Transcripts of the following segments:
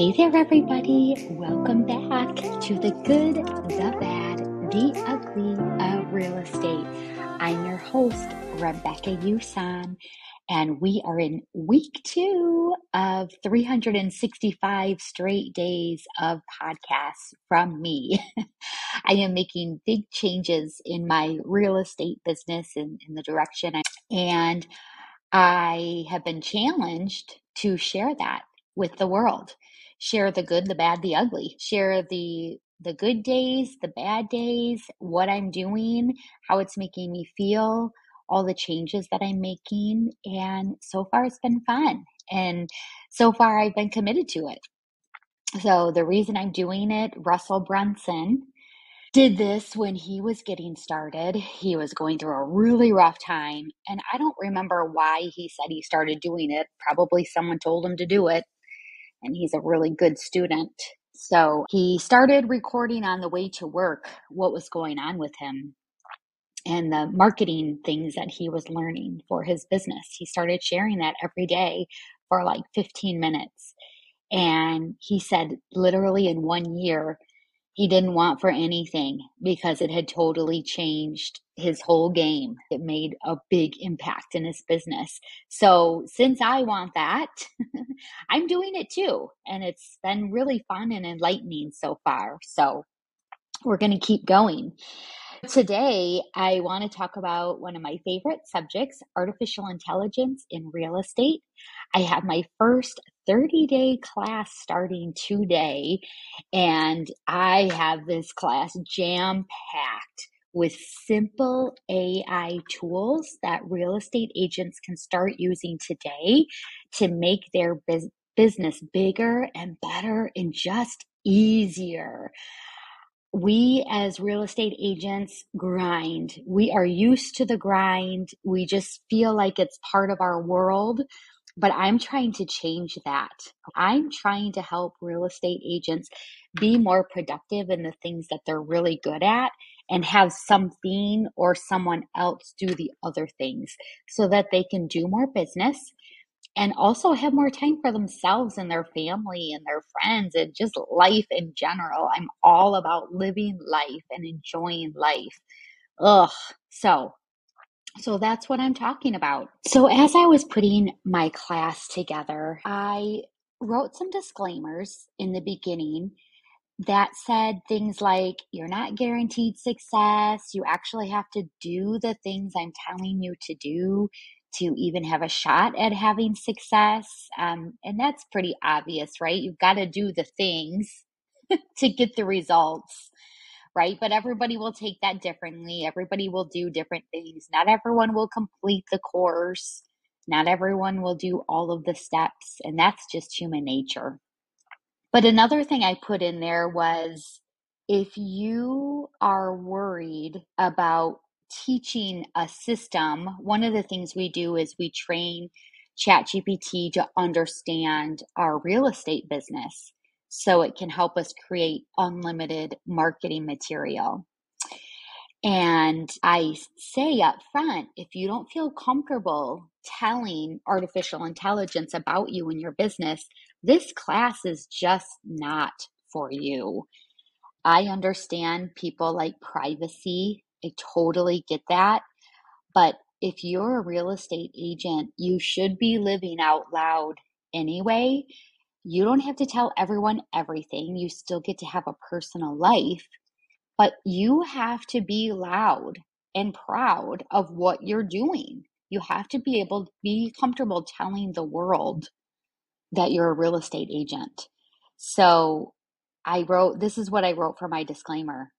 Hey there, everybody. Welcome back to the good, the bad, the ugly of real estate. I'm your host, Rebecca Yusan, and we are in week two of 365 straight days of podcasts from me. I am making big changes in my real estate business and in the direction I, and I have been challenged to share that with the world. Share the good, the bad, the ugly. Share the the good days, the bad days, what I'm doing, how it's making me feel, all the changes that I'm making, and so far it's been fun. And so far I've been committed to it. So the reason I'm doing it, Russell Brunson, did this when he was getting started. He was going through a really rough time. And I don't remember why he said he started doing it. Probably someone told him to do it. And he's a really good student. So he started recording on the way to work what was going on with him and the marketing things that he was learning for his business. He started sharing that every day for like 15 minutes. And he said, literally in one year, he didn't want for anything because it had totally changed his whole game. It made a big impact in his business. So, since I want that, I'm doing it too. And it's been really fun and enlightening so far. So, we're going to keep going. Today, I want to talk about one of my favorite subjects artificial intelligence in real estate. I have my first 30 day class starting today, and I have this class jam packed with simple AI tools that real estate agents can start using today to make their business bigger and better and just easier we as real estate agents grind. We are used to the grind. We just feel like it's part of our world. But I'm trying to change that. I'm trying to help real estate agents be more productive in the things that they're really good at and have something or someone else do the other things so that they can do more business and also have more time for themselves and their family and their friends and just life in general. I'm all about living life and enjoying life. Ugh. So, so that's what I'm talking about. So, as I was putting my class together, I wrote some disclaimers in the beginning that said things like, You're not guaranteed success. You actually have to do the things I'm telling you to do to even have a shot at having success. Um, and that's pretty obvious, right? You've got to do the things to get the results, right? But everybody will take that differently. Everybody will do different things. Not everyone will complete the course. Not everyone will do all of the steps. And that's just human nature. But another thing I put in there was if you are worried about teaching a system, one of the things we do is we train ChatGPT to understand our real estate business so it can help us create unlimited marketing material. And I say up front if you don't feel comfortable telling artificial intelligence about you and your business, this class is just not for you. I understand people like privacy I totally get that. But if you're a real estate agent, you should be living out loud anyway. You don't have to tell everyone everything. You still get to have a personal life, but you have to be loud and proud of what you're doing. You have to be able to be comfortable telling the world that you're a real estate agent. So I wrote, this is what I wrote for my disclaimer.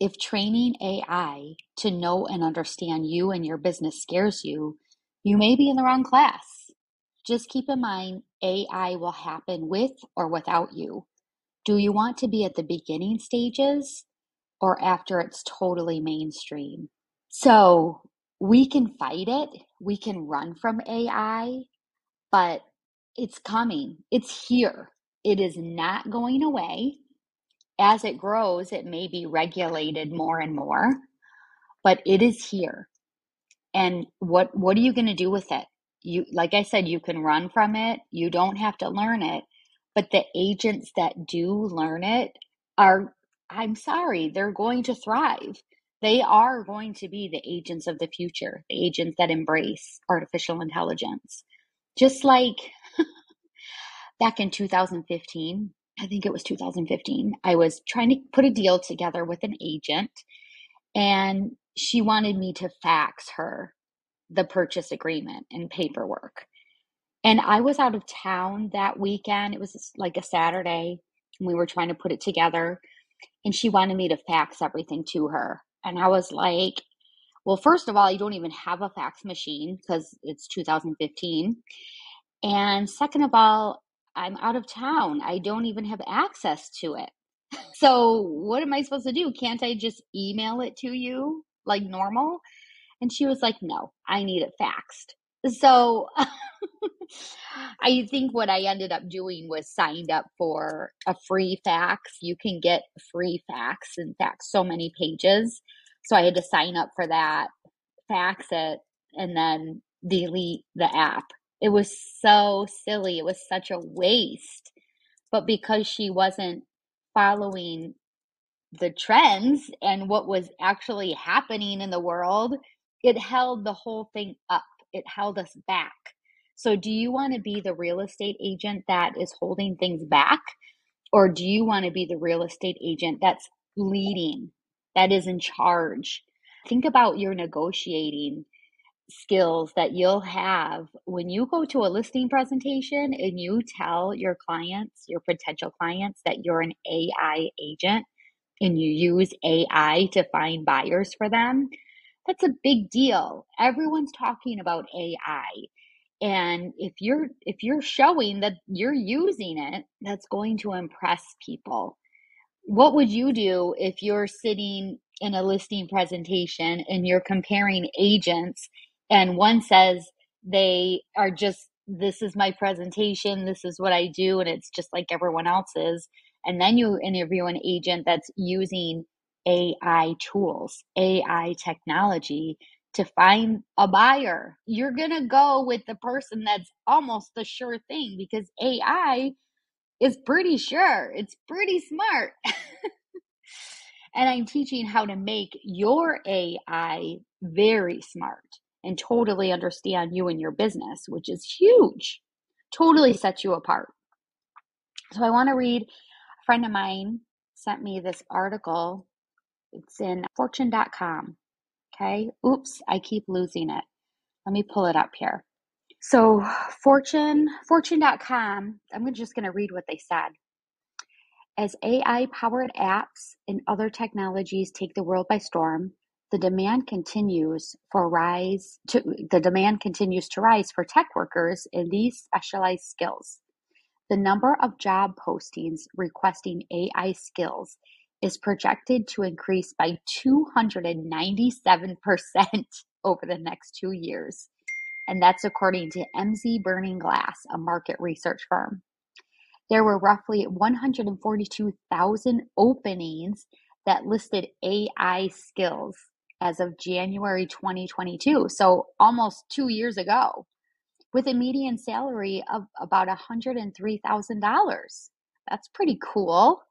If training AI to know and understand you and your business scares you, you may be in the wrong class. Just keep in mind AI will happen with or without you. Do you want to be at the beginning stages or after it's totally mainstream? So we can fight it, we can run from AI, but it's coming, it's here. It is not going away as it grows, it may be regulated more and more, but it is here. And what what are you going to do with it? You like I said you can run from it. You don't have to learn it, But the agents that do learn it are, I'm sorry, they're going to thrive. They are going to be the agents of the future, the agents that embrace artificial intelligence. Just like back in 2015, I think it was 2015, I was trying to put a deal together with an agent and she wanted me to fax her the purchase agreement and paperwork. And I was out of town that weekend. It was like a Saturday. And we were trying to put it together. And she wanted me to fax everything to her. And I was like, well, first of all, you don't even have a fax machine because it's 2015. And second of all, I'm out of town. I don't even have access to it. So, what am I supposed to do? Can't I just email it to you like normal? And she was like, no, I need it faxed. So I think what I ended up doing was signed up for a free fax. You can get free fax and fax so many pages. So I had to sign up for that, fax it, and then delete the app. It was so silly. It was such a waste. But because she wasn't following the trends and what was actually happening in the world, it held the whole thing up. It held us back. So, do you want to be the real estate agent that is holding things back? Or do you want to be the real estate agent that's leading, that is in charge? Think about your negotiating skills that you'll have when you go to a listing presentation and you tell your clients, your potential clients, that you're an AI agent and you use AI to find buyers for them that's a big deal. Everyone's talking about AI. And if you're if you're showing that you're using it, that's going to impress people. What would you do if you're sitting in a listing presentation and you're comparing agents and one says they are just this is my presentation, this is what I do and it's just like everyone else's and then you interview an agent that's using AI tools, AI technology to find a buyer. You're going to go with the person that's almost the sure thing because AI is pretty sure, it's pretty smart. and I'm teaching how to make your AI very smart and totally understand you and your business, which is huge. Totally sets you apart. So I want to read a friend of mine sent me this article it's in fortune.com. Okay. Oops, I keep losing it. Let me pull it up here. So, Fortune, fortune.com, I'm just going to read what they said. As AI powered apps and other technologies take the world by storm, the demand continues for rise to the demand continues to rise for tech workers in these specialized skills. The number of job postings requesting AI skills is projected to increase by 297% over the next two years. And that's according to Emsi Burning Glass, a market research firm. There were roughly 142,000 openings that listed AI skills as of January 2022. So almost two years ago, with a median salary of about $103,000. That's pretty cool.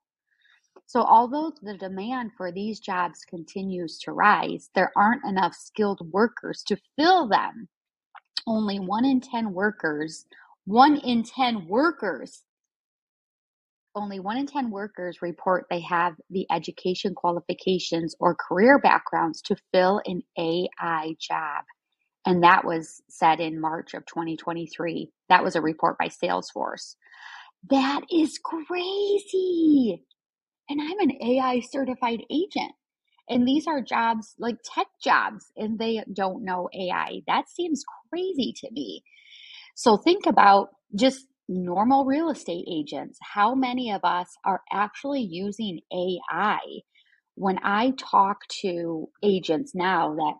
So, although the demand for these jobs continues to rise, there aren't enough skilled workers to fill them. Only one in 10 workers, one in 10 workers, only one in 10 workers report they have the education qualifications or career backgrounds to fill an AI job. And that was said in March of 2023. That was a report by Salesforce. That is crazy and I'm an AI certified agent. And these are jobs like tech jobs, and they don't know AI. That seems crazy to me. So think about just normal real estate agents. How many of us are actually using AI? When I talk to agents now that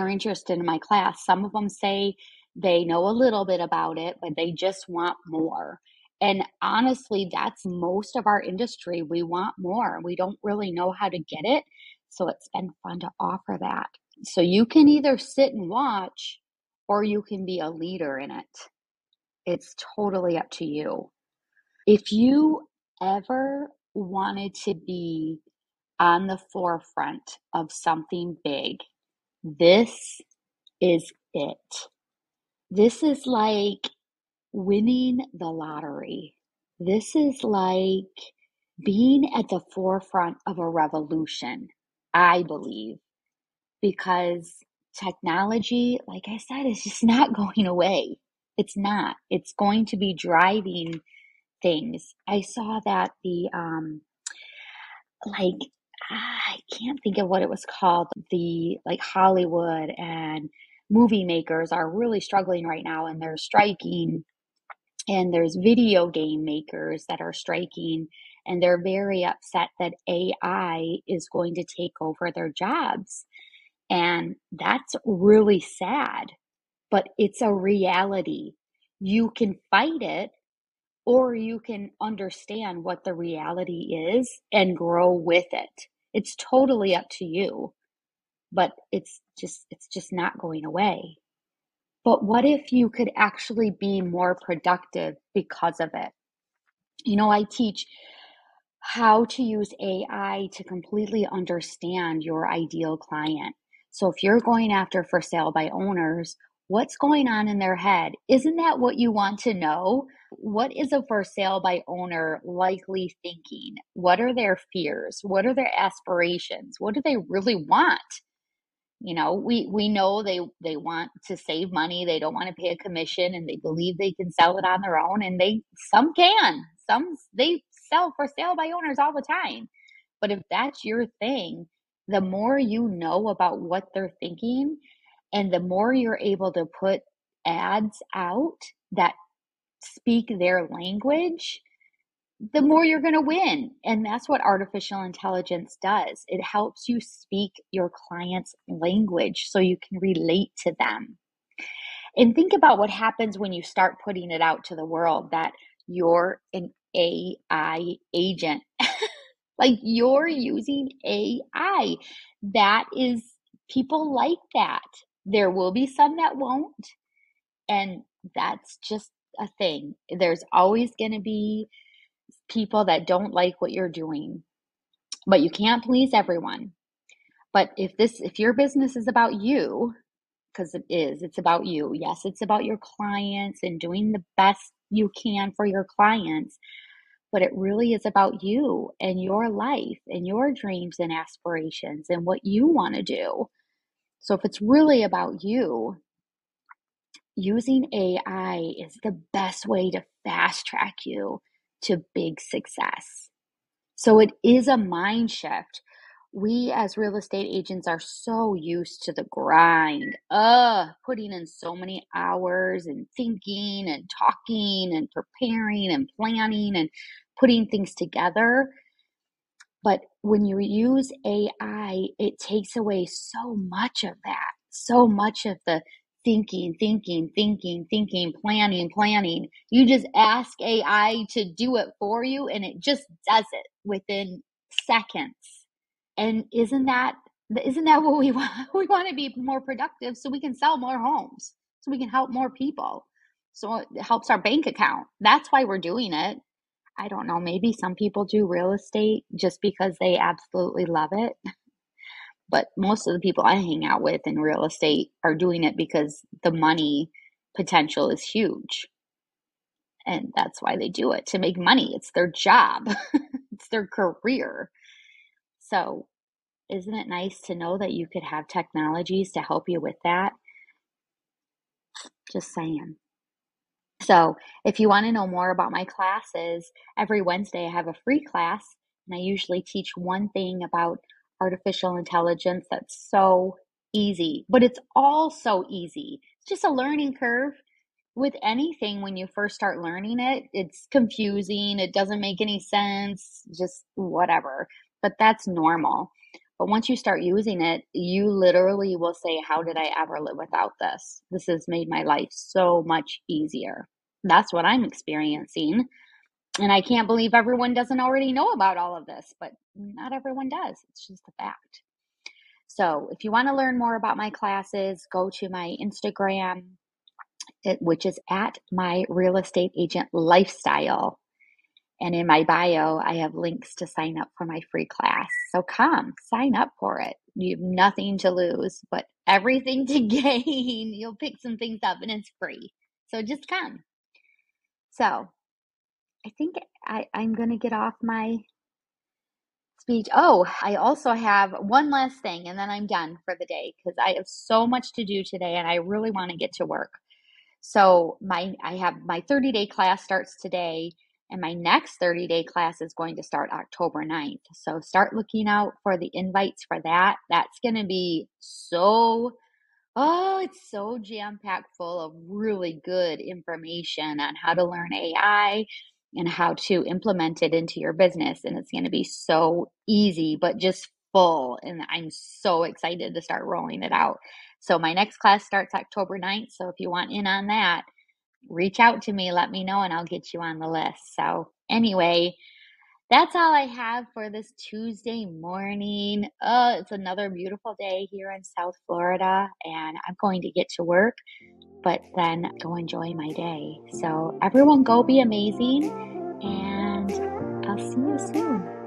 are interested in my class, some of them say they know a little bit about it, but they just want more. And honestly, that's most of our industry. We want more. We don't really know how to get it. So it's been fun to offer that. So you can either sit and watch or you can be a leader in it. It's totally up to you. If you ever wanted to be on the forefront of something big, this is it. This is like winning the lottery. This is like being at the forefront of a revolution, I believe, because technology, like I said, is just not going away. It's not. It's going to be driving things. I saw that the um like I can't think of what it was called. The like Hollywood and movie makers are really struggling right now and they're striking and there's video game makers that are striking and they're very upset that AI is going to take over their jobs. And that's really sad, but it's a reality. You can fight it or you can understand what the reality is and grow with it. It's totally up to you. But it's just it's just not going away. But what if you could actually be more productive because of it? You know, I teach how to use AI to completely understand your ideal client. So if you're going after for sale by owners, what's going on in their head? Isn't that what you want to know? What is a for sale by owner likely thinking? What are their fears? What are their aspirations? What do they really want? You know we we know they they want to save money they don't want to pay a commission and they believe they can sell it on their own and they some can some they sell for sale by owners all the time. But if that's your thing the more you know about what they're thinking and the more you're able to put ads out that speak their language the more you're going to win. And that's what artificial intelligence does. It helps you speak your client's language so you can relate to them. And think about what happens when you start putting it out to the world that you're an AI agent. like you're using AI. That is, people like that. There will be some that won't. And that's just a thing. There's always going to be people that don't like what you're doing. But you can't please everyone. But if this if your business is about you, because it is, it's about you. Yes, it's about your clients and doing the best you can for your clients, but it really is about you and your life and your dreams and aspirations and what you want to do. So if it's really about you, using AI is the best way to fast track you to big success. So it is a mind shift. We as real estate agents are so used to the grind, uh, putting in so many hours and thinking and talking and preparing and planning and putting things together. But when you use AI, it takes away so much of that, so much of the thinking, thinking, thinking, thinking, planning, planning. You just ask AI to do it for you and it just does it within seconds. And isn't that isn't that what we want? We want to be more productive so we can sell more homes, so we can help more people. So it helps our bank account. That's why we're doing it. I don't know, maybe some people do real estate just because they absolutely love it. But most of the people I hang out with in real estate are doing it because the money potential is huge. And that's why they do it to make money. It's their job, it's their career. So, isn't it nice to know that you could have technologies to help you with that? Just saying. So, if you want to know more about my classes, every Wednesday I have a free class, and I usually teach one thing about artificial intelligence that's so easy, but it's all so easy. It's just a learning curve. With anything, when you first start learning it, it's confusing, it doesn't make any sense, just whatever. But that's normal. But once you start using it, you literally will say, How did I ever live without this? This has made my life so much easier. That's what I'm experiencing. And I can't believe everyone doesn't already know about all of this, but not everyone does. It's just a fact. So, if you want to learn more about my classes, go to my Instagram, which is at my real estate agent lifestyle. And in my bio, I have links to sign up for my free class. So come, sign up for it. You have nothing to lose, but everything to gain. You'll pick some things up and it's free. So just come. So I think I, I'm going to get off my speech. Oh, I also have one last thing and then I'm done for the day because I have so much to do today and I really want to get to work. So my I have my 30 day class starts today and my next 30 day class is going to start October 9th. So start looking out for the invites for that. That's going to be so Oh, it's so jam packed full of really good information on how to learn AI and how to implement it into your business. And it's going to be so easy, but just full. And I'm so excited to start rolling it out. So, my next class starts October 9th. So, if you want in on that, reach out to me, let me know, and I'll get you on the list. So, anyway, that's all I have for this Tuesday morning. Oh, it's another beautiful day here in South Florida, and I'm going to get to work, but then go enjoy my day. So, everyone, go be amazing, and I'll see you soon.